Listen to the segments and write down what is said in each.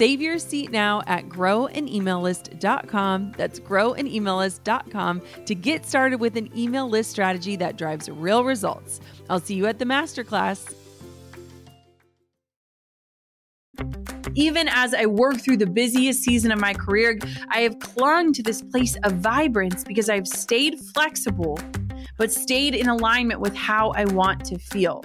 Save your seat now at growanemaillist.com. That's growanemaillist.com to get started with an email list strategy that drives real results. I'll see you at the masterclass. Even as I work through the busiest season of my career, I have clung to this place of vibrance because I've stayed flexible, but stayed in alignment with how I want to feel.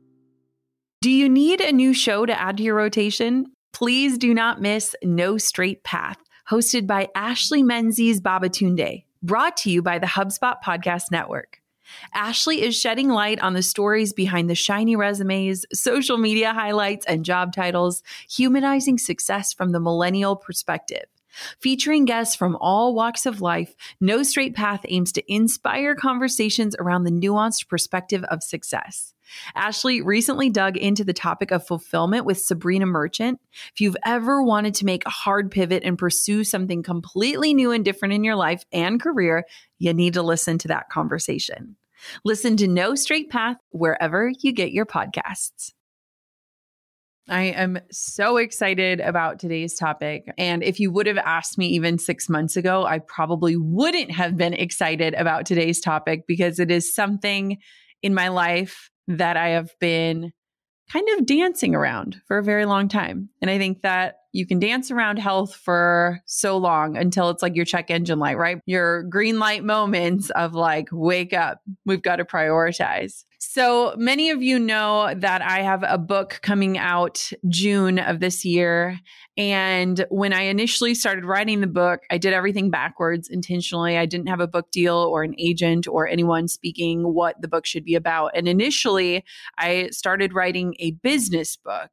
Do you need a new show to add to your rotation? Please do not miss No Straight Path, hosted by Ashley Menzies Babatunde, brought to you by the HubSpot Podcast Network. Ashley is shedding light on the stories behind the shiny resumes, social media highlights, and job titles, humanizing success from the millennial perspective. Featuring guests from all walks of life, No Straight Path aims to inspire conversations around the nuanced perspective of success. Ashley recently dug into the topic of fulfillment with Sabrina Merchant. If you've ever wanted to make a hard pivot and pursue something completely new and different in your life and career, you need to listen to that conversation. Listen to No Straight Path wherever you get your podcasts. I am so excited about today's topic. And if you would have asked me even six months ago, I probably wouldn't have been excited about today's topic because it is something in my life that I have been kind of dancing around for a very long time. And I think that you can dance around health for so long until it's like your check engine light, right? Your green light moments of like, wake up, we've got to prioritize. So many of you know that I have a book coming out June of this year. And when I initially started writing the book, I did everything backwards intentionally. I didn't have a book deal or an agent or anyone speaking what the book should be about. And initially, I started writing a business book.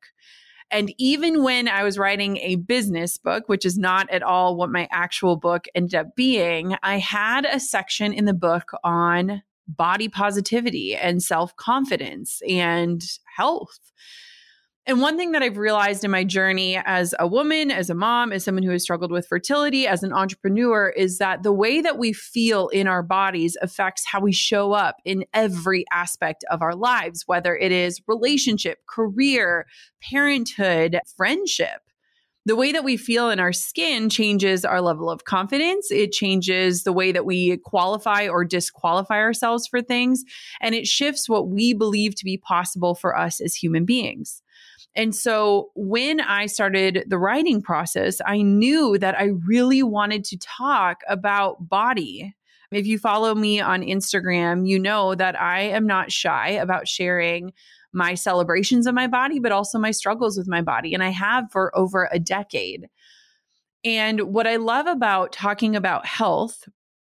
And even when I was writing a business book, which is not at all what my actual book ended up being, I had a section in the book on body positivity and self confidence and health. And one thing that I've realized in my journey as a woman, as a mom, as someone who has struggled with fertility, as an entrepreneur, is that the way that we feel in our bodies affects how we show up in every aspect of our lives, whether it is relationship, career, parenthood, friendship the way that we feel in our skin changes our level of confidence. It changes the way that we qualify or disqualify ourselves for things. And it shifts what we believe to be possible for us as human beings. And so when I started the writing process, I knew that I really wanted to talk about body. If you follow me on Instagram, you know that I am not shy about sharing my celebrations of my body, but also my struggles with my body. And I have for over a decade. And what I love about talking about health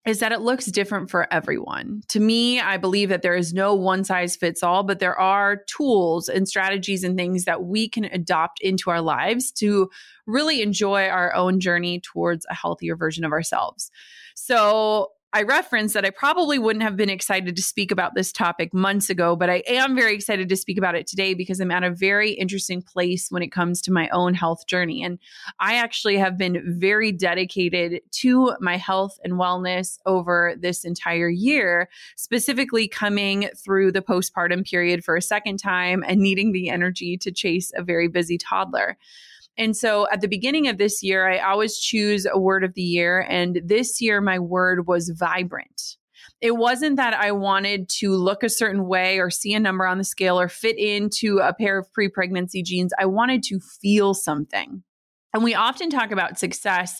is that it looks different for everyone. To me, I believe that there is no one size fits all, but there are tools and strategies and things that we can adopt into our lives to really enjoy our own journey towards a healthier version of ourselves. So, I referenced that I probably wouldn't have been excited to speak about this topic months ago, but I am very excited to speak about it today because I'm at a very interesting place when it comes to my own health journey. And I actually have been very dedicated to my health and wellness over this entire year, specifically coming through the postpartum period for a second time and needing the energy to chase a very busy toddler. And so at the beginning of this year, I always choose a word of the year. And this year, my word was vibrant. It wasn't that I wanted to look a certain way or see a number on the scale or fit into a pair of pre pregnancy jeans. I wanted to feel something. And we often talk about success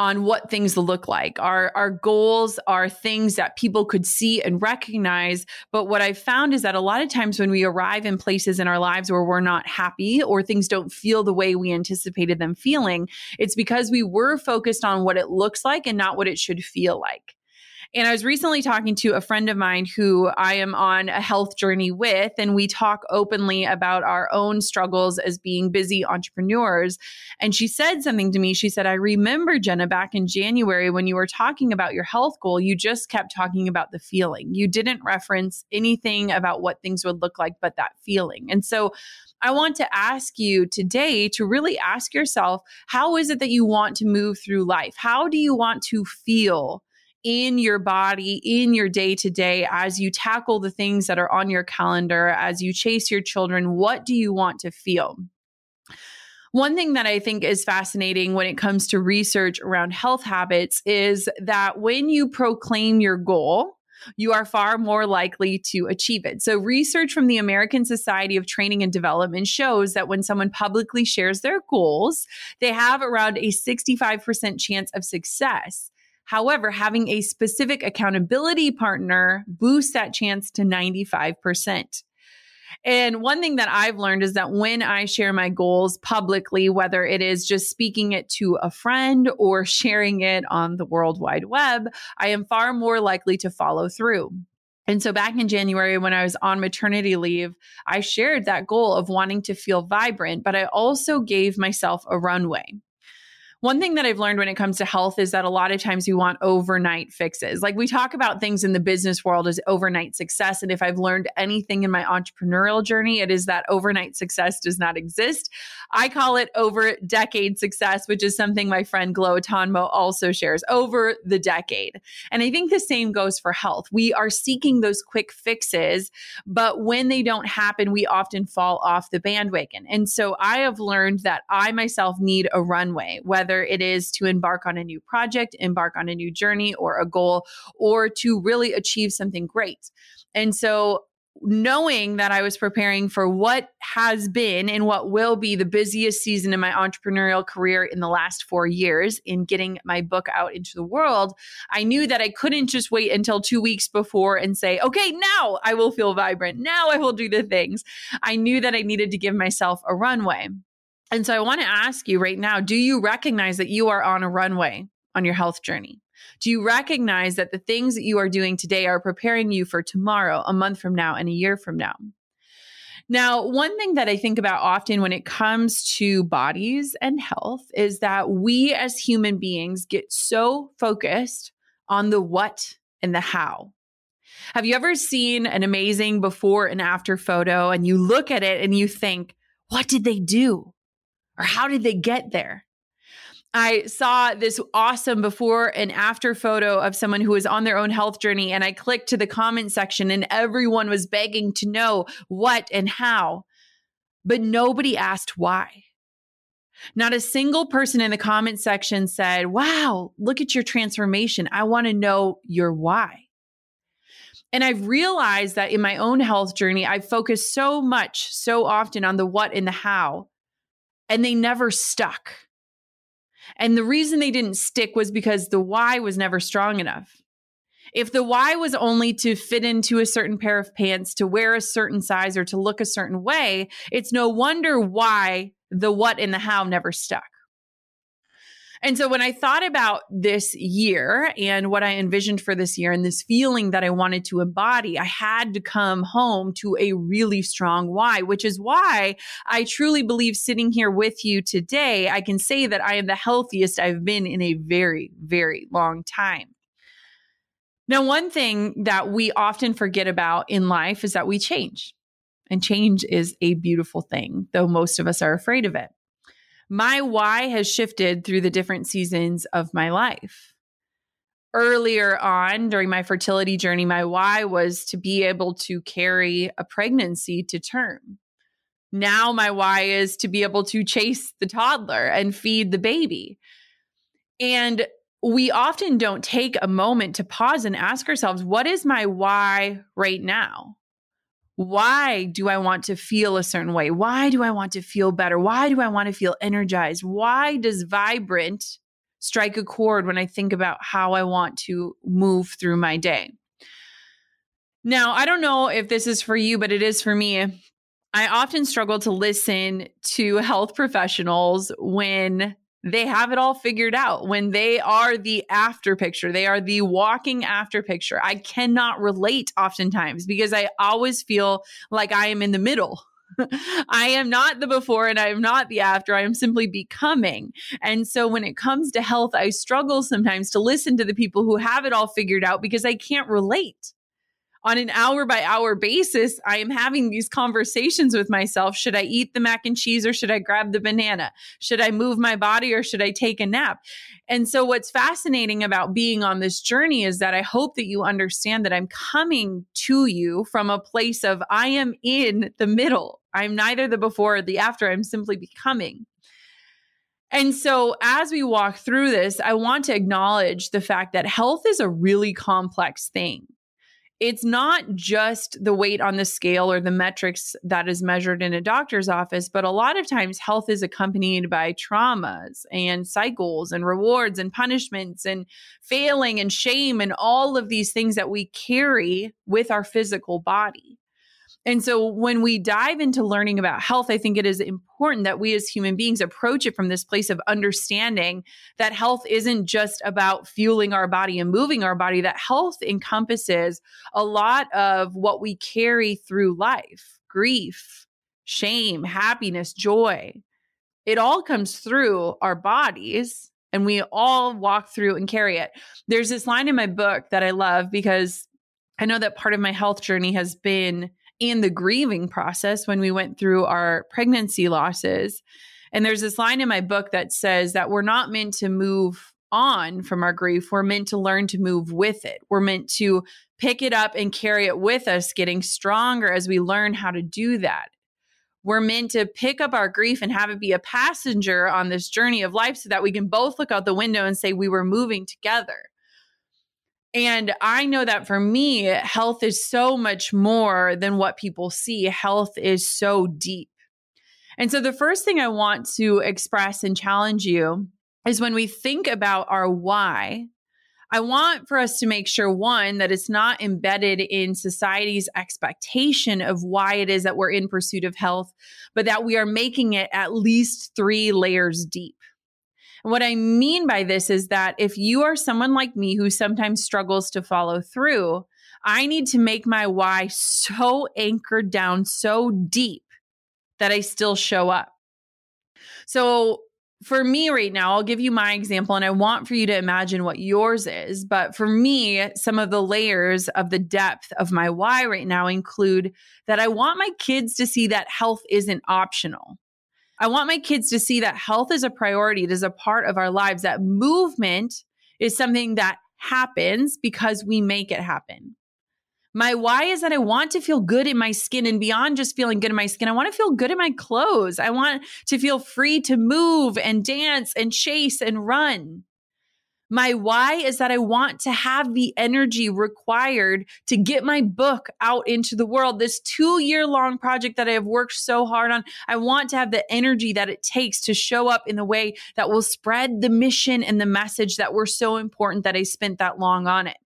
on what things look like. Our our goals are things that people could see and recognize, but what I've found is that a lot of times when we arrive in places in our lives where we're not happy or things don't feel the way we anticipated them feeling, it's because we were focused on what it looks like and not what it should feel like. And I was recently talking to a friend of mine who I am on a health journey with, and we talk openly about our own struggles as being busy entrepreneurs. And she said something to me. She said, I remember, Jenna, back in January when you were talking about your health goal, you just kept talking about the feeling. You didn't reference anything about what things would look like, but that feeling. And so, I want to ask you today to really ask yourself how is it that you want to move through life? How do you want to feel in your body, in your day to day, as you tackle the things that are on your calendar, as you chase your children? What do you want to feel? One thing that I think is fascinating when it comes to research around health habits is that when you proclaim your goal, you are far more likely to achieve it. So, research from the American Society of Training and Development shows that when someone publicly shares their goals, they have around a 65% chance of success. However, having a specific accountability partner boosts that chance to 95%. And one thing that I've learned is that when I share my goals publicly, whether it is just speaking it to a friend or sharing it on the World Wide Web, I am far more likely to follow through. And so back in January, when I was on maternity leave, I shared that goal of wanting to feel vibrant, but I also gave myself a runway. One thing that I've learned when it comes to health is that a lot of times we want overnight fixes. Like we talk about things in the business world as overnight success. And if I've learned anything in my entrepreneurial journey, it is that overnight success does not exist. I call it over decade success, which is something my friend Glo Atanmo also shares over the decade. And I think the same goes for health. We are seeking those quick fixes, but when they don't happen, we often fall off the bandwagon. And so I have learned that I myself need a runway, whether it is to embark on a new project, embark on a new journey or a goal, or to really achieve something great. And so knowing that I was preparing for what has been and what will be the busiest season in my entrepreneurial career in the last four years in getting my book out into the world, I knew that I couldn't just wait until two weeks before and say, okay, now I will feel vibrant. Now I will do the things. I knew that I needed to give myself a runway. And so I want to ask you right now do you recognize that you are on a runway on your health journey? Do you recognize that the things that you are doing today are preparing you for tomorrow, a month from now, and a year from now? Now, one thing that I think about often when it comes to bodies and health is that we as human beings get so focused on the what and the how. Have you ever seen an amazing before and after photo and you look at it and you think, what did they do? or how did they get there? I saw this awesome before and after photo of someone who was on their own health journey, and I clicked to the comment section, and everyone was begging to know what and how, but nobody asked why. Not a single person in the comment section said, Wow, look at your transformation. I want to know your why. And I've realized that in my own health journey, I've focused so much, so often on the what and the how and they never stuck. And the reason they didn't stick was because the why was never strong enough. If the why was only to fit into a certain pair of pants, to wear a certain size, or to look a certain way, it's no wonder why the what and the how never stuck. And so when I thought about this year and what I envisioned for this year and this feeling that I wanted to embody, I had to come home to a really strong why, which is why I truly believe sitting here with you today, I can say that I am the healthiest I've been in a very, very long time. Now, one thing that we often forget about in life is that we change. And change is a beautiful thing, though most of us are afraid of it my why has shifted through the different seasons of my life. Earlier on during my fertility journey, my why was to be able to carry a pregnancy to term. Now, my why is to be able to chase the toddler and feed the baby. And we often don't take a moment to pause and ask ourselves, what is my why right now? Why do I want to feel a certain way? Why do I want to feel better? Why do I want to feel energized? Why does vibrant strike a chord when I think about how I want to move through my day? Now, I don't know if this is for you, but it is for me. I often struggle to listen to health professionals when they have it all figured out when they are the after picture. They are the walking after picture. I cannot relate oftentimes because I always feel like I am in the middle. I am not the before and I am not the after. I am simply becoming. And so when it comes to health, I struggle sometimes to listen to the people who have it all figured out because I can't relate on an hour by hour basis, I am having these conversations with myself. Should I eat the mac and cheese or should I grab the banana? Should I move my body or should I take a nap? And so, what's fascinating about being on this journey is that I hope that you understand that I'm coming to you from a place of I am in the middle. I'm neither the before or the after. I'm simply becoming. And so, as we walk through this, I want to acknowledge the fact that health is a really complex thing it's not just the weight on the scale or the metrics that is measured in a doctor's office, but a lot of times health is accompanied by traumas and cycles and rewards and punishments and failing and shame and all of these things that we carry with our physical body. And so when we dive into learning about health, I think it is important that we as human beings approach it from this place of understanding that health isn't just about fueling our body and moving our body, that health encompasses a lot of what we carry through life grief, shame, happiness, joy. It all comes through our bodies and we all walk through and carry it. There's this line in my book that I love because I know that part of my health journey has been in the grieving process when we went through our pregnancy losses. And there's this line in my book that says that we're not meant to move on from our grief. We're meant to learn to move with it. We're meant to pick it up and carry it with us, getting stronger as we learn how to do that. We're meant to pick up our grief and have it be a passenger on this journey of life so that we can both look out the window and say, we were moving together. And I know that for me, health is so much more than what people see. Health is so deep. And so the first thing I want to express and challenge you is when we think about our why, I want for us to make sure one, that it's not embedded in society's expectation of why it is that we're in pursuit of health, but that we are making it at least three layers deep. What I mean by this is that if you are someone like me who sometimes struggles to follow through, I need to make my why so anchored down so deep that I still show up. So, for me right now, I'll give you my example and I want for you to imagine what yours is. But for me, some of the layers of the depth of my why right now include that I want my kids to see that health isn't optional. I want my kids to see that health is a priority. It is a part of our lives, that movement is something that happens because we make it happen. My why is that I want to feel good in my skin and beyond just feeling good in my skin, I want to feel good in my clothes. I want to feel free to move and dance and chase and run. My why is that I want to have the energy required to get my book out into the world. This two year long project that I have worked so hard on, I want to have the energy that it takes to show up in the way that will spread the mission and the message that were so important that I spent that long on it.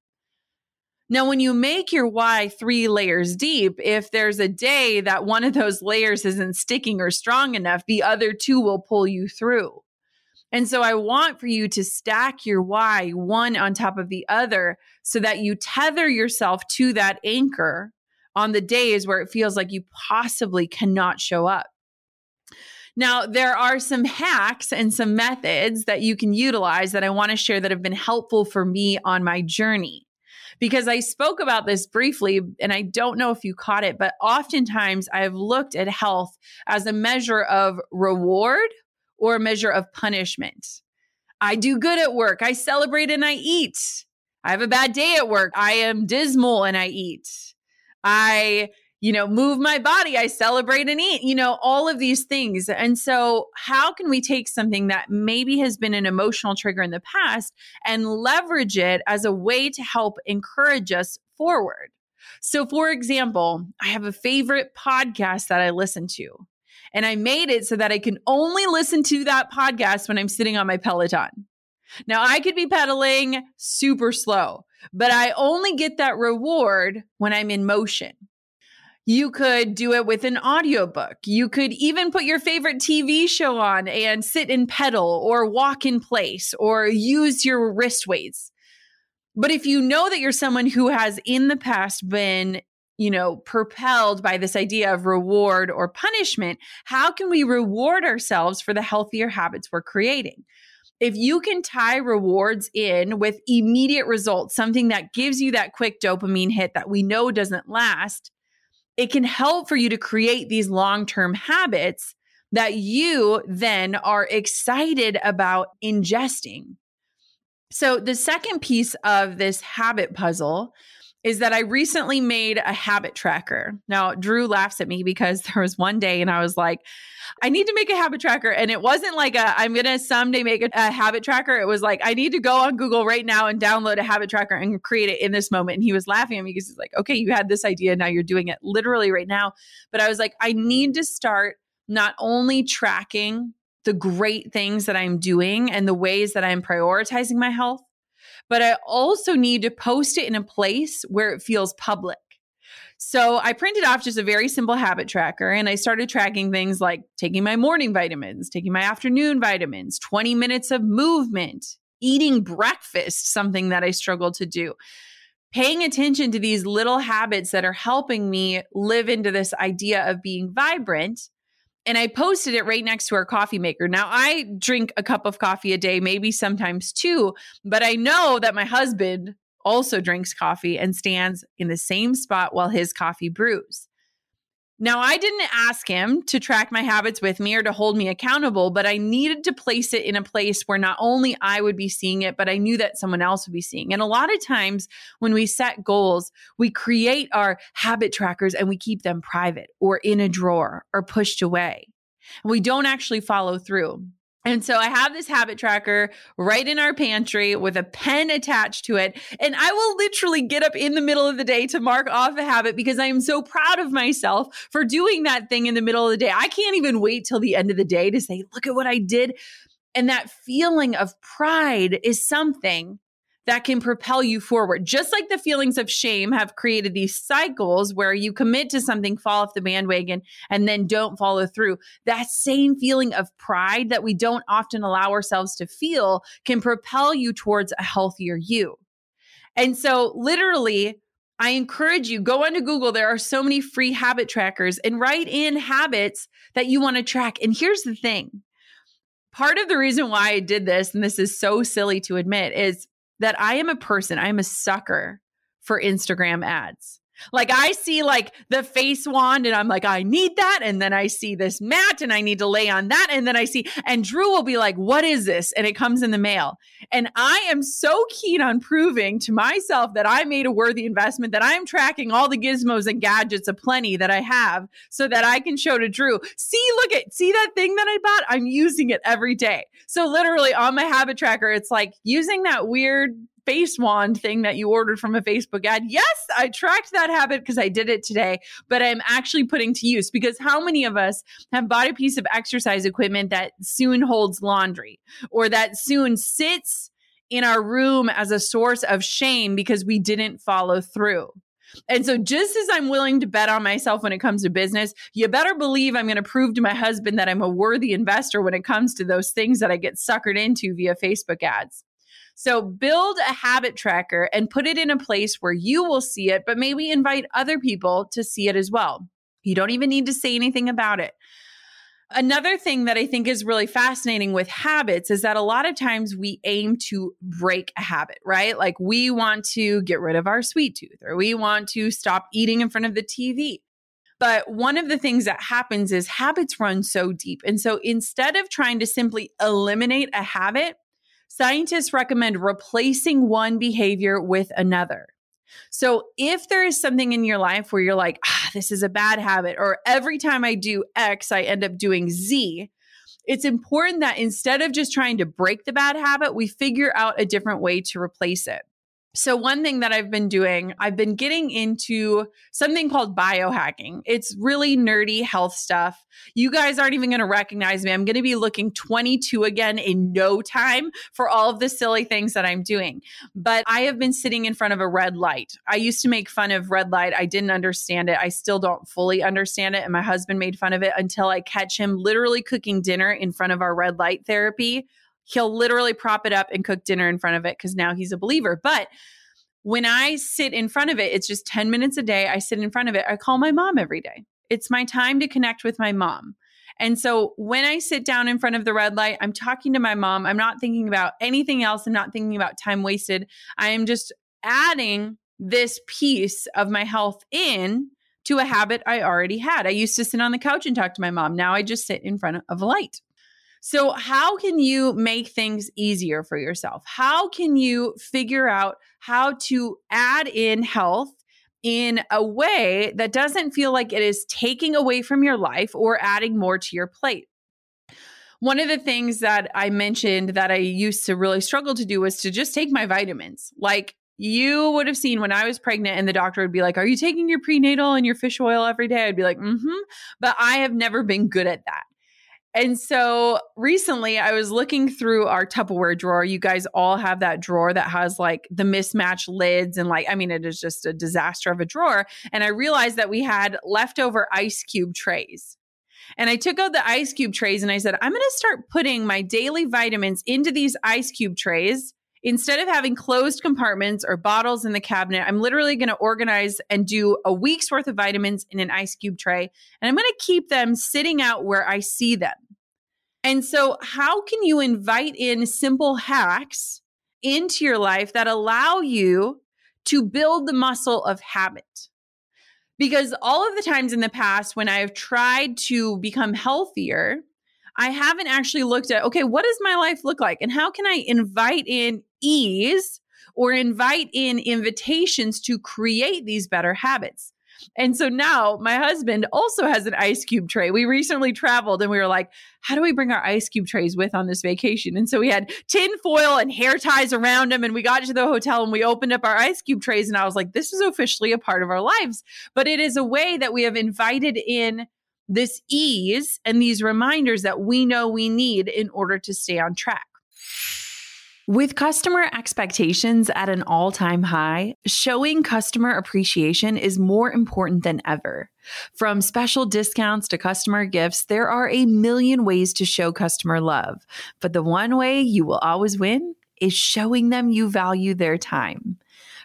Now, when you make your why three layers deep, if there's a day that one of those layers isn't sticking or strong enough, the other two will pull you through. And so I want for you to stack your why one on top of the other so that you tether yourself to that anchor on the days where it feels like you possibly cannot show up. Now, there are some hacks and some methods that you can utilize that I want to share that have been helpful for me on my journey. Because I spoke about this briefly, and I don't know if you caught it, but oftentimes I've looked at health as a measure of reward or a measure of punishment. I do good at work. I celebrate and I eat. I have a bad day at work. I am dismal and I eat. I, you know, move my body. I celebrate and eat, you know, all of these things. And so, how can we take something that maybe has been an emotional trigger in the past and leverage it as a way to help encourage us forward? So, for example, I have a favorite podcast that I listen to. And I made it so that I can only listen to that podcast when I'm sitting on my Peloton. Now, I could be pedaling super slow, but I only get that reward when I'm in motion. You could do it with an audiobook. You could even put your favorite TV show on and sit and pedal or walk in place or use your wrist weights. But if you know that you're someone who has in the past been you know, propelled by this idea of reward or punishment, how can we reward ourselves for the healthier habits we're creating? If you can tie rewards in with immediate results, something that gives you that quick dopamine hit that we know doesn't last, it can help for you to create these long term habits that you then are excited about ingesting. So, the second piece of this habit puzzle is that I recently made a habit tracker. Now, Drew laughs at me because there was one day and I was like, I need to make a habit tracker. And it wasn't like a, I'm going to someday make a, a, habit tracker. It was like, I need to go on Google right now and download a habit tracker and create it in this moment. And he was laughing at me because he's like, okay, you had this idea. Now you're doing it literally right now. But I was like, I need to start not only tracking the great things that I'm doing and the ways that I'm prioritizing my health, but I also need to post it in a place where it feels public. So I printed off just a very simple habit tracker and I started tracking things like taking my morning vitamins, taking my afternoon vitamins, 20 minutes of movement, eating breakfast, something that I struggled to do. Paying attention to these little habits that are helping me live into this idea of being vibrant and I posted it right next to our coffee maker. Now, I drink a cup of coffee a day, maybe sometimes two, but I know that my husband also drinks coffee and stands in the same spot while his coffee brews. Now, I didn't ask him to track my habits with me or to hold me accountable, but I needed to place it in a place where not only I would be seeing it, but I knew that someone else would be seeing. And a lot of times when we set goals, we create our habit trackers and we keep them private or in a drawer or pushed away. We don't actually follow through. And so I have this habit tracker right in our pantry with a pen attached to it. And I will literally get up in the middle of the day to mark off a habit because I am so proud of myself for doing that thing in the middle of the day. I can't even wait till the end of the day to say, look at what I did. And that feeling of pride is something that can propel you forward. Just like the feelings of shame have created these cycles where you commit to something, fall off the bandwagon, and then don't follow through. That same feeling of pride that we don't often allow ourselves to feel can propel you towards a healthier you. And so, literally, I encourage you go onto Google. There are so many free habit trackers and write in habits that you want to track. And here's the thing part of the reason why I did this, and this is so silly to admit, is that I am a person, I am a sucker for Instagram ads. Like I see like the face wand and I'm like, I need that. And then I see this mat and I need to lay on that. And then I see, and Drew will be like, what is this? And it comes in the mail. And I am so keen on proving to myself that I made a worthy investment, that I'm tracking all the gizmos and gadgets aplenty that I have so that I can show to Drew, see, look at, see that thing that I bought? I'm using it every day. So literally on my habit tracker, it's like using that weird face wand thing that you ordered from a Facebook ad. Yes, I tracked that habit because I did it today, but I'm actually putting to use because how many of us have bought a piece of exercise equipment that soon holds laundry or that soon sits in our room as a source of shame because we didn't follow through? And so, just as I'm willing to bet on myself when it comes to business, you better believe I'm going to prove to my husband that I'm a worthy investor when it comes to those things that I get suckered into via Facebook ads. So, build a habit tracker and put it in a place where you will see it, but maybe invite other people to see it as well. You don't even need to say anything about it. Another thing that I think is really fascinating with habits is that a lot of times we aim to break a habit, right? Like we want to get rid of our sweet tooth or we want to stop eating in front of the TV. But one of the things that happens is habits run so deep. And so instead of trying to simply eliminate a habit, scientists recommend replacing one behavior with another. So if there is something in your life where you're like, ah, this is a bad habit, or every time I do X, I end up doing Z, it's important that instead of just trying to break the bad habit, we figure out a different way to replace it. So, one thing that I've been doing, I've been getting into something called biohacking. It's really nerdy health stuff. You guys aren't even going to recognize me. I'm going to be looking 22 again in no time for all of the silly things that I'm doing. But I have been sitting in front of a red light. I used to make fun of red light. I didn't understand it. I still don't fully understand it. And my husband made fun of it until I catch him literally cooking dinner in front of our red light therapy he'll literally prop it up and cook dinner in front of it because now he's a believer. But when I sit in front of it, it's just 10 minutes a day. I sit in front of it. I call my mom every day. It's my time to connect with my mom. And so when I sit down in front of the red light, I'm talking to my mom. I'm not thinking about anything else. I'm not thinking about time wasted. I am just adding this piece of my health in to a habit I already had. I used to sit on the couch and talk to my mom. Now I just sit in front of a light. So, how can you make things easier for yourself? How can you figure out how to add in health in a way that doesn't feel like it is taking away from your life or adding more to your plate? One of the things that I mentioned that I used to really struggle to do was to just take my vitamins. Like you would have seen when I was pregnant and the doctor would be like, Are you taking your prenatal and your fish oil every day? I'd be like, Mm hmm. But I have never been good at that. And so recently I was looking through our Tupperware drawer. You guys all have that drawer that has like the mismatched lids and like, I mean, it is just a disaster of a drawer. And I realized that we had leftover ice cube trays. And I took out the ice cube trays and I said, I'm going to start putting my daily vitamins into these ice cube trays instead of having closed compartments or bottles in the cabinet, I'm literally going to organize and do a week's worth of vitamins in an ice cube tray. And I'm going to keep them sitting out where I see them. And so, how can you invite in simple hacks into your life that allow you to build the muscle of habit? Because all of the times in the past when I've tried to become healthier, I haven't actually looked at, okay, what does my life look like? And how can I invite in ease or invite in invitations to create these better habits? And so now my husband also has an ice cube tray. We recently traveled and we were like, how do we bring our ice cube trays with on this vacation? And so we had tin foil and hair ties around them. And we got to the hotel and we opened up our ice cube trays. And I was like, this is officially a part of our lives. But it is a way that we have invited in this ease and these reminders that we know we need in order to stay on track. With customer expectations at an all time high, showing customer appreciation is more important than ever. From special discounts to customer gifts, there are a million ways to show customer love. But the one way you will always win is showing them you value their time.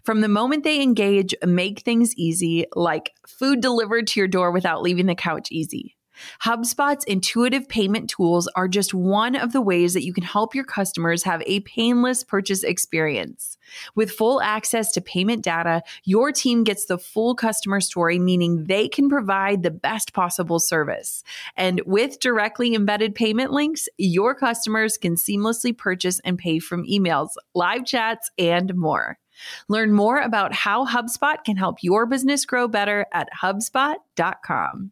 From the moment they engage, make things easy, like food delivered to your door without leaving the couch easy. HubSpot's intuitive payment tools are just one of the ways that you can help your customers have a painless purchase experience. With full access to payment data, your team gets the full customer story, meaning they can provide the best possible service. And with directly embedded payment links, your customers can seamlessly purchase and pay from emails, live chats, and more. Learn more about how HubSpot can help your business grow better at HubSpot.com.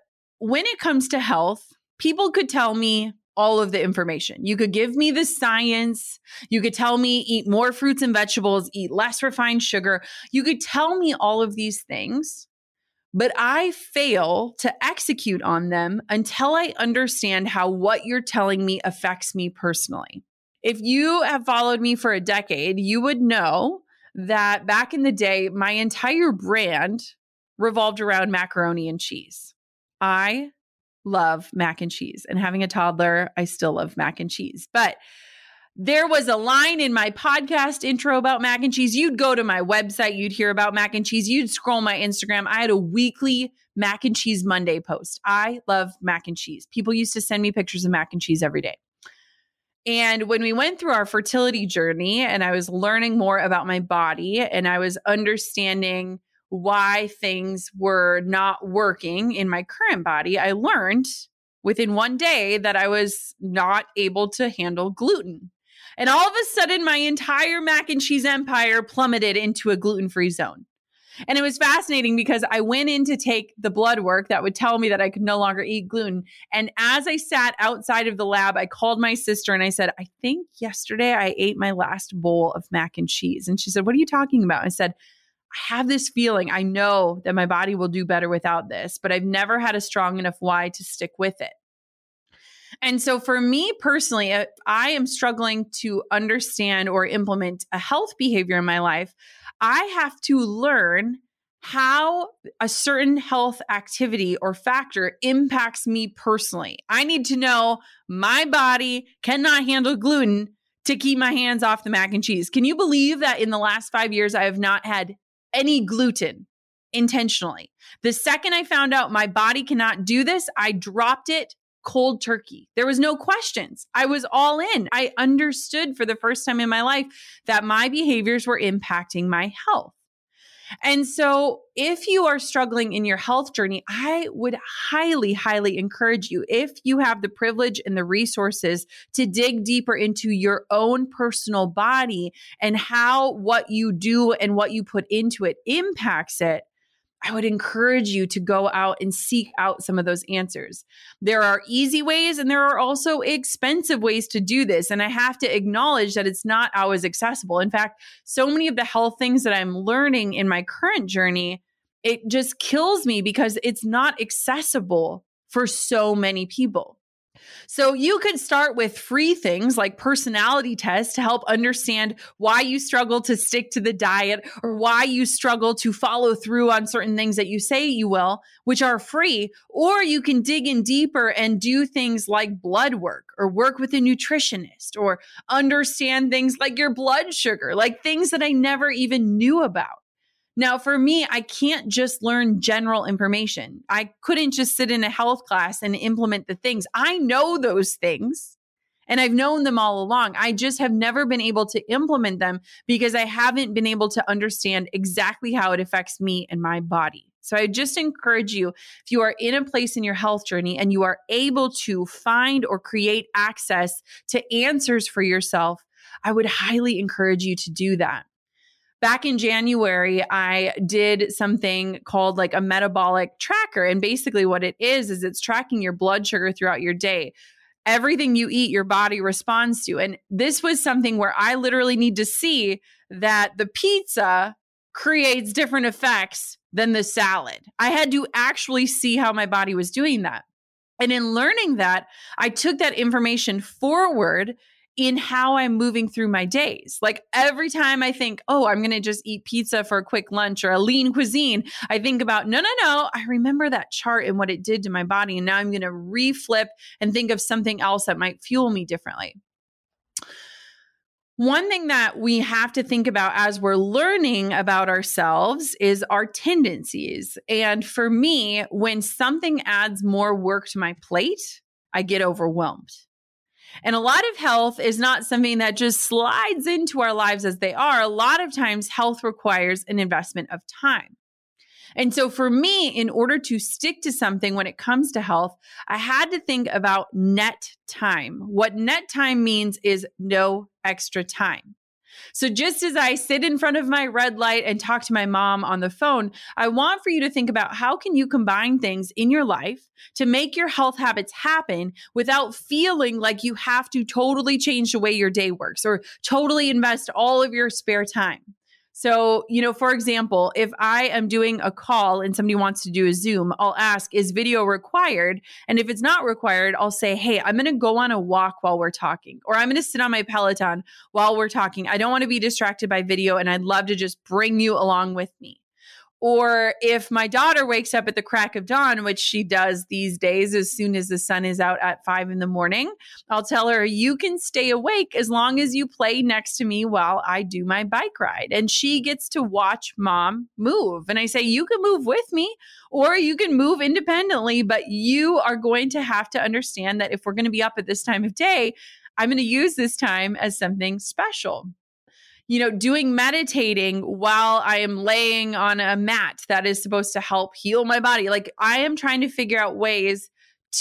when it comes to health, people could tell me all of the information. You could give me the science. You could tell me eat more fruits and vegetables, eat less refined sugar. You could tell me all of these things, but I fail to execute on them until I understand how what you're telling me affects me personally. If you have followed me for a decade, you would know that back in the day, my entire brand revolved around macaroni and cheese. I love mac and cheese. And having a toddler, I still love mac and cheese. But there was a line in my podcast intro about mac and cheese. You'd go to my website, you'd hear about mac and cheese. You'd scroll my Instagram. I had a weekly mac and cheese Monday post. I love mac and cheese. People used to send me pictures of mac and cheese every day. And when we went through our fertility journey and I was learning more about my body and I was understanding why things were not working in my current body, I learned within one day that I was not able to handle gluten. And all of a sudden, my entire mac and cheese empire plummeted into a gluten free zone. And it was fascinating because I went in to take the blood work that would tell me that I could no longer eat gluten. And as I sat outside of the lab, I called my sister and I said, I think yesterday I ate my last bowl of mac and cheese. And she said, What are you talking about? I said, I have this feeling. I know that my body will do better without this, but I've never had a strong enough why to stick with it. And so, for me personally, I am struggling to understand or implement a health behavior in my life. I have to learn how a certain health activity or factor impacts me personally. I need to know my body cannot handle gluten to keep my hands off the mac and cheese. Can you believe that in the last five years, I have not had any gluten intentionally. The second I found out my body cannot do this, I dropped it cold turkey. There was no questions. I was all in. I understood for the first time in my life that my behaviors were impacting my health. And so, if you are struggling in your health journey, I would highly, highly encourage you, if you have the privilege and the resources to dig deeper into your own personal body and how what you do and what you put into it impacts it, I would encourage you to go out and seek out some of those answers. There are easy ways and there are also expensive ways to do this. And I have to acknowledge that it's not always accessible. In fact, so many of the health things that I'm learning in my current journey, it just kills me because it's not accessible for so many people. So you could start with free things like personality tests to help understand why you struggle to stick to the diet or why you struggle to follow through on certain things that you say you will, which are free. Or you can dig in deeper and do things like blood work or work with a nutritionist or understand things like your blood sugar, like things that I never even knew about. Now, for me, I can't just learn general information. I couldn't just sit in a health class and implement the things. I know those things and I've known them all along. I just have never been able to implement them because I haven't been able to understand exactly how it affects me and my body. So I just encourage you if you are in a place in your health journey and you are able to find or create access to answers for yourself, I would highly encourage you to do that. Back in January, I did something called like a metabolic tracker. And basically, what it is, is it's tracking your blood sugar throughout your day. Everything you eat, your body responds to. And this was something where I literally need to see that the pizza creates different effects than the salad. I had to actually see how my body was doing that. And in learning that, I took that information forward in how I'm moving through my days. Like every time I think, oh, I'm going to just eat pizza for a quick lunch or a lean cuisine, I think about, no, no, no. I remember that chart and what it did to my body. And now I'm going to reflip and think of something else that might fuel me differently. One thing that we have to think about as we're learning about ourselves is our tendencies. And for me, when something adds more work to my plate, I get overwhelmed. And a lot of health is not something that just slides into our lives as they are. A lot of times, health requires an investment of time. And so, for me, in order to stick to something when it comes to health, I had to think about net time. What net time means is no extra time. So, just as I sit in front of my red light and talk to my mom on the phone, I want for you to think about how can you combine things in your life to make your health habits happen without feeling like you have to totally change the way your day works or totally invest all of your spare time. So, you know, for example, if I am doing a call and somebody wants to do a Zoom, I'll ask, is video required? And if it's not required, I'll say, hey, I'm going to go on a walk while we're talking, or I'm going to sit on my Peloton while we're talking. I don't want to be distracted by video, and I'd love to just bring you along with me. Or if my daughter wakes up at the crack of dawn, which she does these days as soon as the sun is out at five in the morning, I'll tell her, You can stay awake as long as you play next to me while I do my bike ride. And she gets to watch mom move. And I say, You can move with me or you can move independently, but you are going to have to understand that if we're going to be up at this time of day, I'm going to use this time as something special you know, doing meditating while I am laying on a mat that is supposed to help heal my body. Like I am trying to figure out ways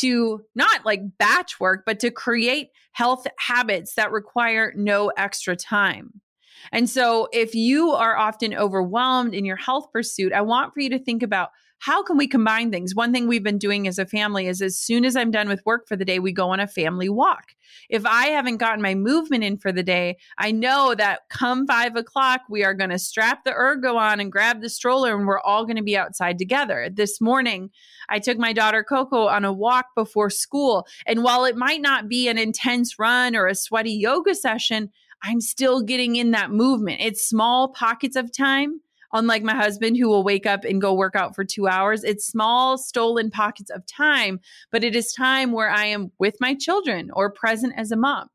to not like batch work, but to create health habits that require no extra time. And so if you are often overwhelmed in your health pursuit, I want for you to think about how can we combine things? One thing we've been doing as a family is as soon as I'm done with work for the day, we go on a family walk. If I haven't gotten my movement in for the day, I know that come five o'clock, we are going to strap the ergo on and grab the stroller and we're all going to be outside together. This morning, I took my daughter Coco on a walk before school. And while it might not be an intense run or a sweaty yoga session, I'm still getting in that movement. It's small pockets of time unlike my husband who will wake up and go work out for two hours. It's small, stolen pockets of time, but it is time where I am with my children or present as a mom.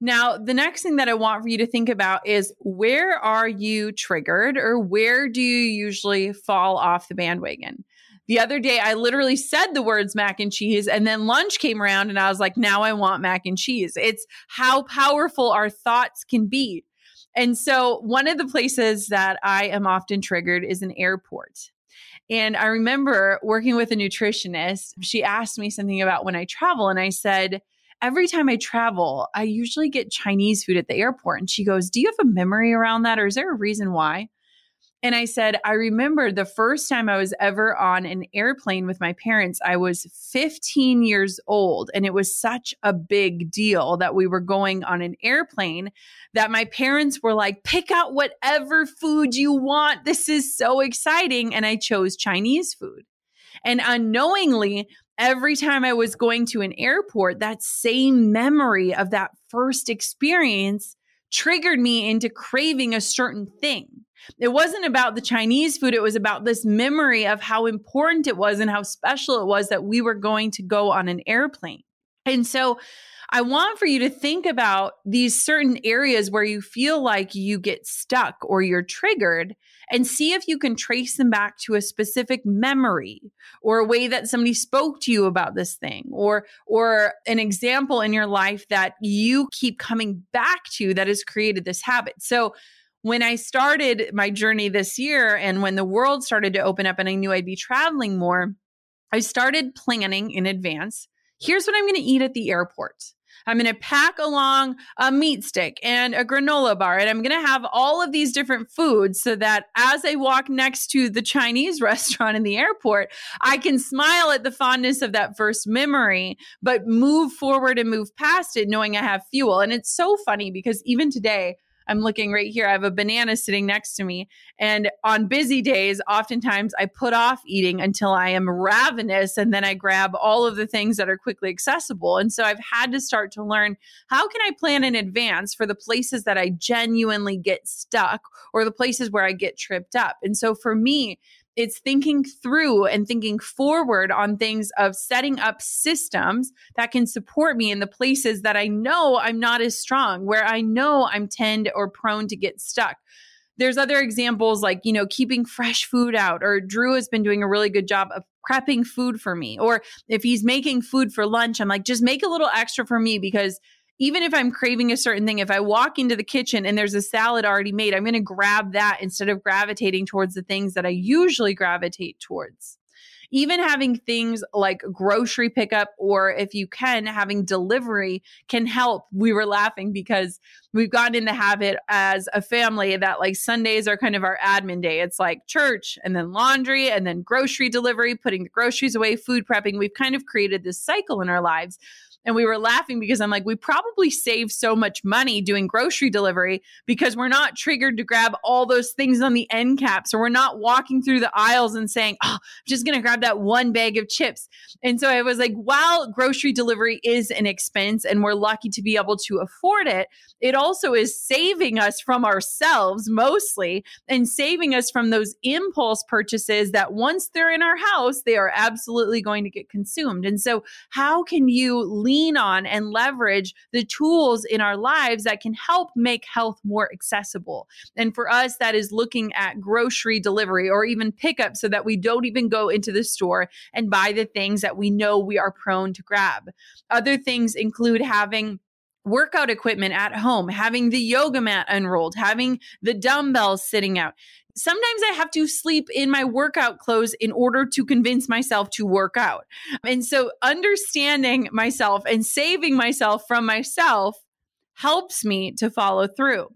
Now, the next thing that I want for you to think about is where are you triggered or where do you usually fall off the bandwagon? The other day, I literally said the words mac and cheese, and then lunch came around, and I was like, now I want mac and cheese. It's how powerful our thoughts can be. And so, one of the places that I am often triggered is an airport. And I remember working with a nutritionist. She asked me something about when I travel, and I said, Every time I travel, I usually get Chinese food at the airport. And she goes, Do you have a memory around that, or is there a reason why? And I said, I remember the first time I was ever on an airplane with my parents, I was 15 years old. And it was such a big deal that we were going on an airplane that my parents were like, pick out whatever food you want. This is so exciting. And I chose Chinese food. And unknowingly, every time I was going to an airport, that same memory of that first experience triggered me into craving a certain thing. It wasn't about the Chinese food. It was about this memory of how important it was and how special it was that we were going to go on an airplane. And so I want for you to think about these certain areas where you feel like you get stuck or you're triggered and see if you can trace them back to a specific memory or a way that somebody spoke to you about this thing or or an example in your life that you keep coming back to that has created this habit. So when I started my journey this year and when the world started to open up and I knew I'd be traveling more, I started planning in advance. Here's what I'm going to eat at the airport. I'm going to pack along a meat stick and a granola bar, and I'm going to have all of these different foods so that as I walk next to the Chinese restaurant in the airport, I can smile at the fondness of that first memory, but move forward and move past it knowing I have fuel. And it's so funny because even today, I'm looking right here. I have a banana sitting next to me. And on busy days, oftentimes I put off eating until I am ravenous and then I grab all of the things that are quickly accessible. And so I've had to start to learn how can I plan in advance for the places that I genuinely get stuck or the places where I get tripped up. And so for me, it's thinking through and thinking forward on things of setting up systems that can support me in the places that I know I'm not as strong, where I know I'm tend or prone to get stuck. There's other examples like, you know, keeping fresh food out, or Drew has been doing a really good job of prepping food for me. Or if he's making food for lunch, I'm like, just make a little extra for me because even if I'm craving a certain thing, if I walk into the kitchen and there's a salad already made, I'm going to grab that instead of gravitating towards the things that I usually gravitate towards. Even having things like grocery pickup, or if you can, having delivery can help. We were laughing because we've gotten in the habit as a family that like Sundays are kind of our admin day. It's like church and then laundry and then grocery delivery, putting the groceries away, food prepping. We've kind of created this cycle in our lives and we were laughing because I'm like, we probably save so much money doing grocery delivery because we're not triggered to grab all those things on the end caps, or we're not walking through the aisles and saying, oh, I'm just going to grab that one bag of chips. And so I was like, while grocery delivery is an expense and we're lucky to be able to afford it, it also is saving us from ourselves mostly and saving us from those impulse purchases that once they're in our house, they are absolutely going to get consumed. And so, how can you lean on and leverage the tools in our lives that can help make health more accessible. And for us, that is looking at grocery delivery or even pickup so that we don't even go into the store and buy the things that we know we are prone to grab. Other things include having workout equipment at home, having the yoga mat unrolled, having the dumbbells sitting out sometimes I have to sleep in my workout clothes in order to convince myself to work out. And so understanding myself and saving myself from myself helps me to follow through.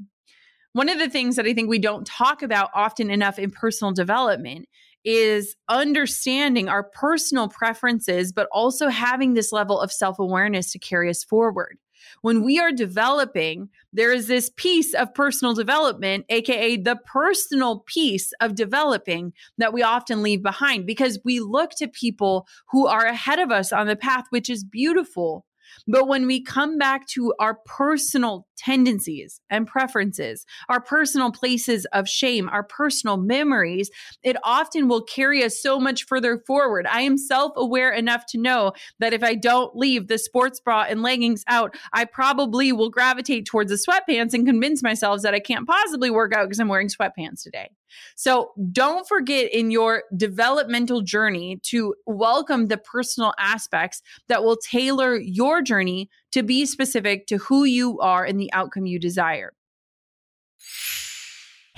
One of the things that I think we don't talk about often enough in personal development is understanding our personal preferences, but also having this level of self awareness to carry us forward. When we are developing, there is this piece of personal development, AKA the personal piece of developing that we often leave behind because we look to people who are ahead of us on the path, which is beautiful. But when we come back to our personal tendencies and preferences, our personal places of shame, our personal memories, it often will carry us so much further forward. I am self aware enough to know that if I don't leave the sports bra and leggings out, I probably will gravitate towards the sweatpants and convince myself that I can't possibly work out because I'm wearing sweatpants today. So don't forget in your developmental journey to welcome the personal aspects that will tailor your journey to be specific to who you are and the outcome you desire.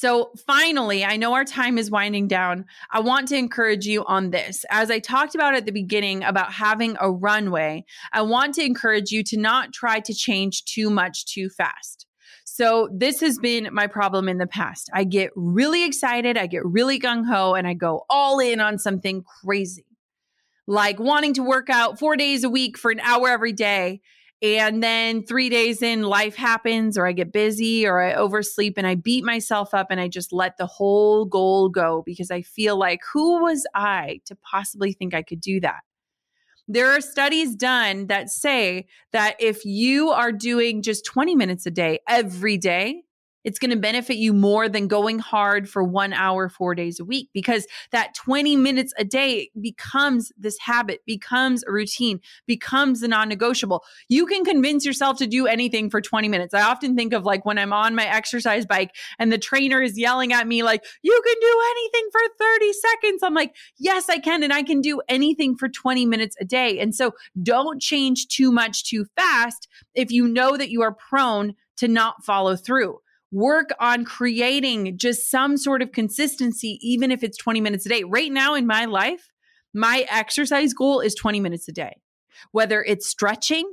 So, finally, I know our time is winding down. I want to encourage you on this. As I talked about at the beginning about having a runway, I want to encourage you to not try to change too much too fast. So, this has been my problem in the past. I get really excited, I get really gung ho, and I go all in on something crazy, like wanting to work out four days a week for an hour every day. And then three days in, life happens, or I get busy, or I oversleep, and I beat myself up and I just let the whole goal go because I feel like, who was I to possibly think I could do that? There are studies done that say that if you are doing just 20 minutes a day every day, it's going to benefit you more than going hard for one hour, four days a week, because that 20 minutes a day becomes this habit, becomes a routine, becomes a non negotiable. You can convince yourself to do anything for 20 minutes. I often think of like when I'm on my exercise bike and the trainer is yelling at me, like, you can do anything for 30 seconds. I'm like, yes, I can. And I can do anything for 20 minutes a day. And so don't change too much too fast if you know that you are prone to not follow through work on creating just some sort of consistency, even if it's 20 minutes a day. Right now in my life, my exercise goal is 20 minutes a day, whether it's stretching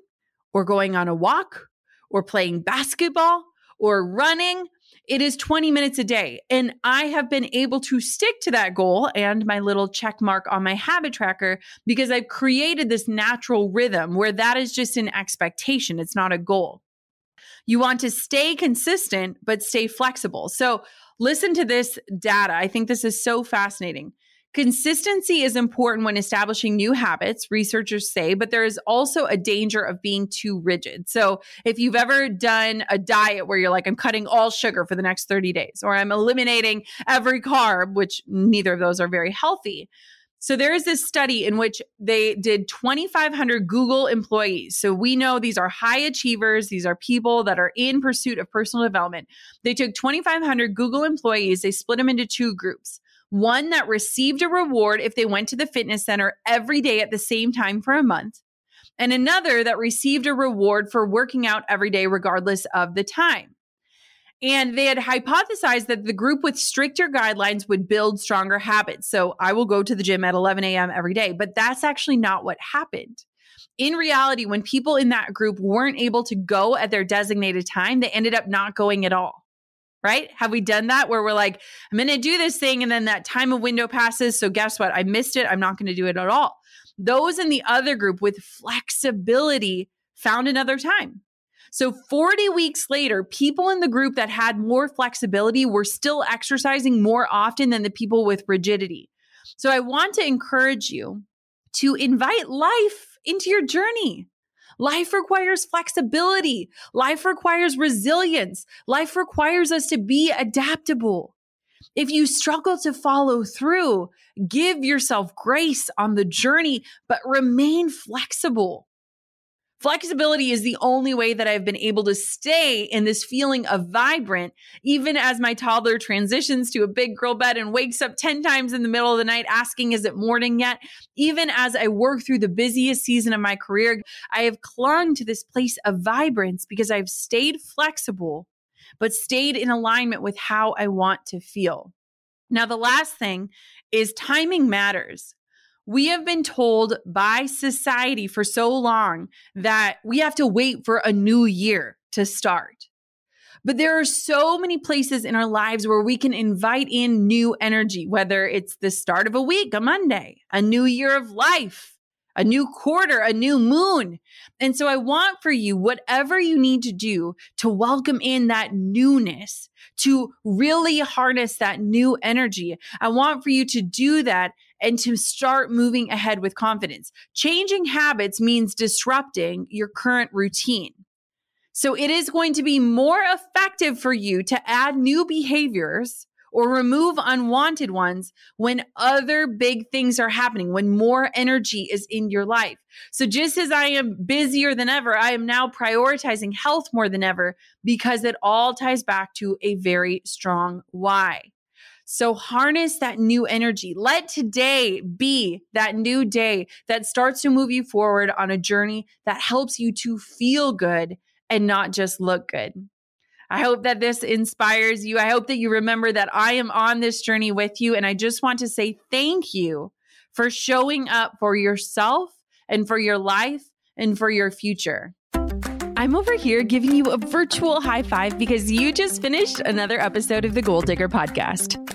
or going on a walk or playing basketball or running. It is 20 minutes a day. And I have been able to stick to that goal and my little check mark on my habit tracker because I've created this natural rhythm where that is just an expectation. It's not a goal. You want to stay consistent, but stay flexible. So, listen to this data. I think this is so fascinating. Consistency is important when establishing new habits, researchers say, but there is also a danger of being too rigid. So, if you've ever done a diet where you're like, I'm cutting all sugar for the next 30 days, or I'm eliminating every carb, which neither of those are very healthy, so there is this study in which they did 2,500 Google employees. So we know these are high achievers. These are people that are in pursuit of personal development. They took 2,500 Google employees. They split them into two groups. One that received a reward if they went to the fitness center every day at the same time for a month. And another that received a reward for working out every day, regardless of the time. And they had hypothesized that the group with stricter guidelines would build stronger habits. So I will go to the gym at 11 a.m. every day, but that's actually not what happened. In reality, when people in that group weren't able to go at their designated time, they ended up not going at all. Right? Have we done that where we're like, I'm going to do this thing and then that time of window passes. So guess what? I missed it. I'm not going to do it at all. Those in the other group with flexibility found another time. So 40 weeks later, people in the group that had more flexibility were still exercising more often than the people with rigidity. So I want to encourage you to invite life into your journey. Life requires flexibility. Life requires resilience. Life requires us to be adaptable. If you struggle to follow through, give yourself grace on the journey, but remain flexible. Flexibility is the only way that I've been able to stay in this feeling of vibrant, even as my toddler transitions to a big girl bed and wakes up 10 times in the middle of the night asking, Is it morning yet? Even as I work through the busiest season of my career, I have clung to this place of vibrance because I've stayed flexible, but stayed in alignment with how I want to feel. Now, the last thing is timing matters. We have been told by society for so long that we have to wait for a new year to start. But there are so many places in our lives where we can invite in new energy, whether it's the start of a week, a Monday, a new year of life, a new quarter, a new moon. And so I want for you, whatever you need to do to welcome in that newness, to really harness that new energy. I want for you to do that and to start moving ahead with confidence. Changing habits means disrupting your current routine. So it is going to be more effective for you to add new behaviors or remove unwanted ones when other big things are happening, when more energy is in your life. So just as I am busier than ever, I am now prioritizing health more than ever because it all ties back to a very strong why. So harness that new energy. Let today be that new day that starts to move you forward on a journey that helps you to feel good and not just look good. I hope that this inspires you. I hope that you remember that I am on this journey with you. And I just want to say thank you for showing up for yourself and for your life and for your future. I'm over here giving you a virtual high five because you just finished another episode of the Goal Digger podcast.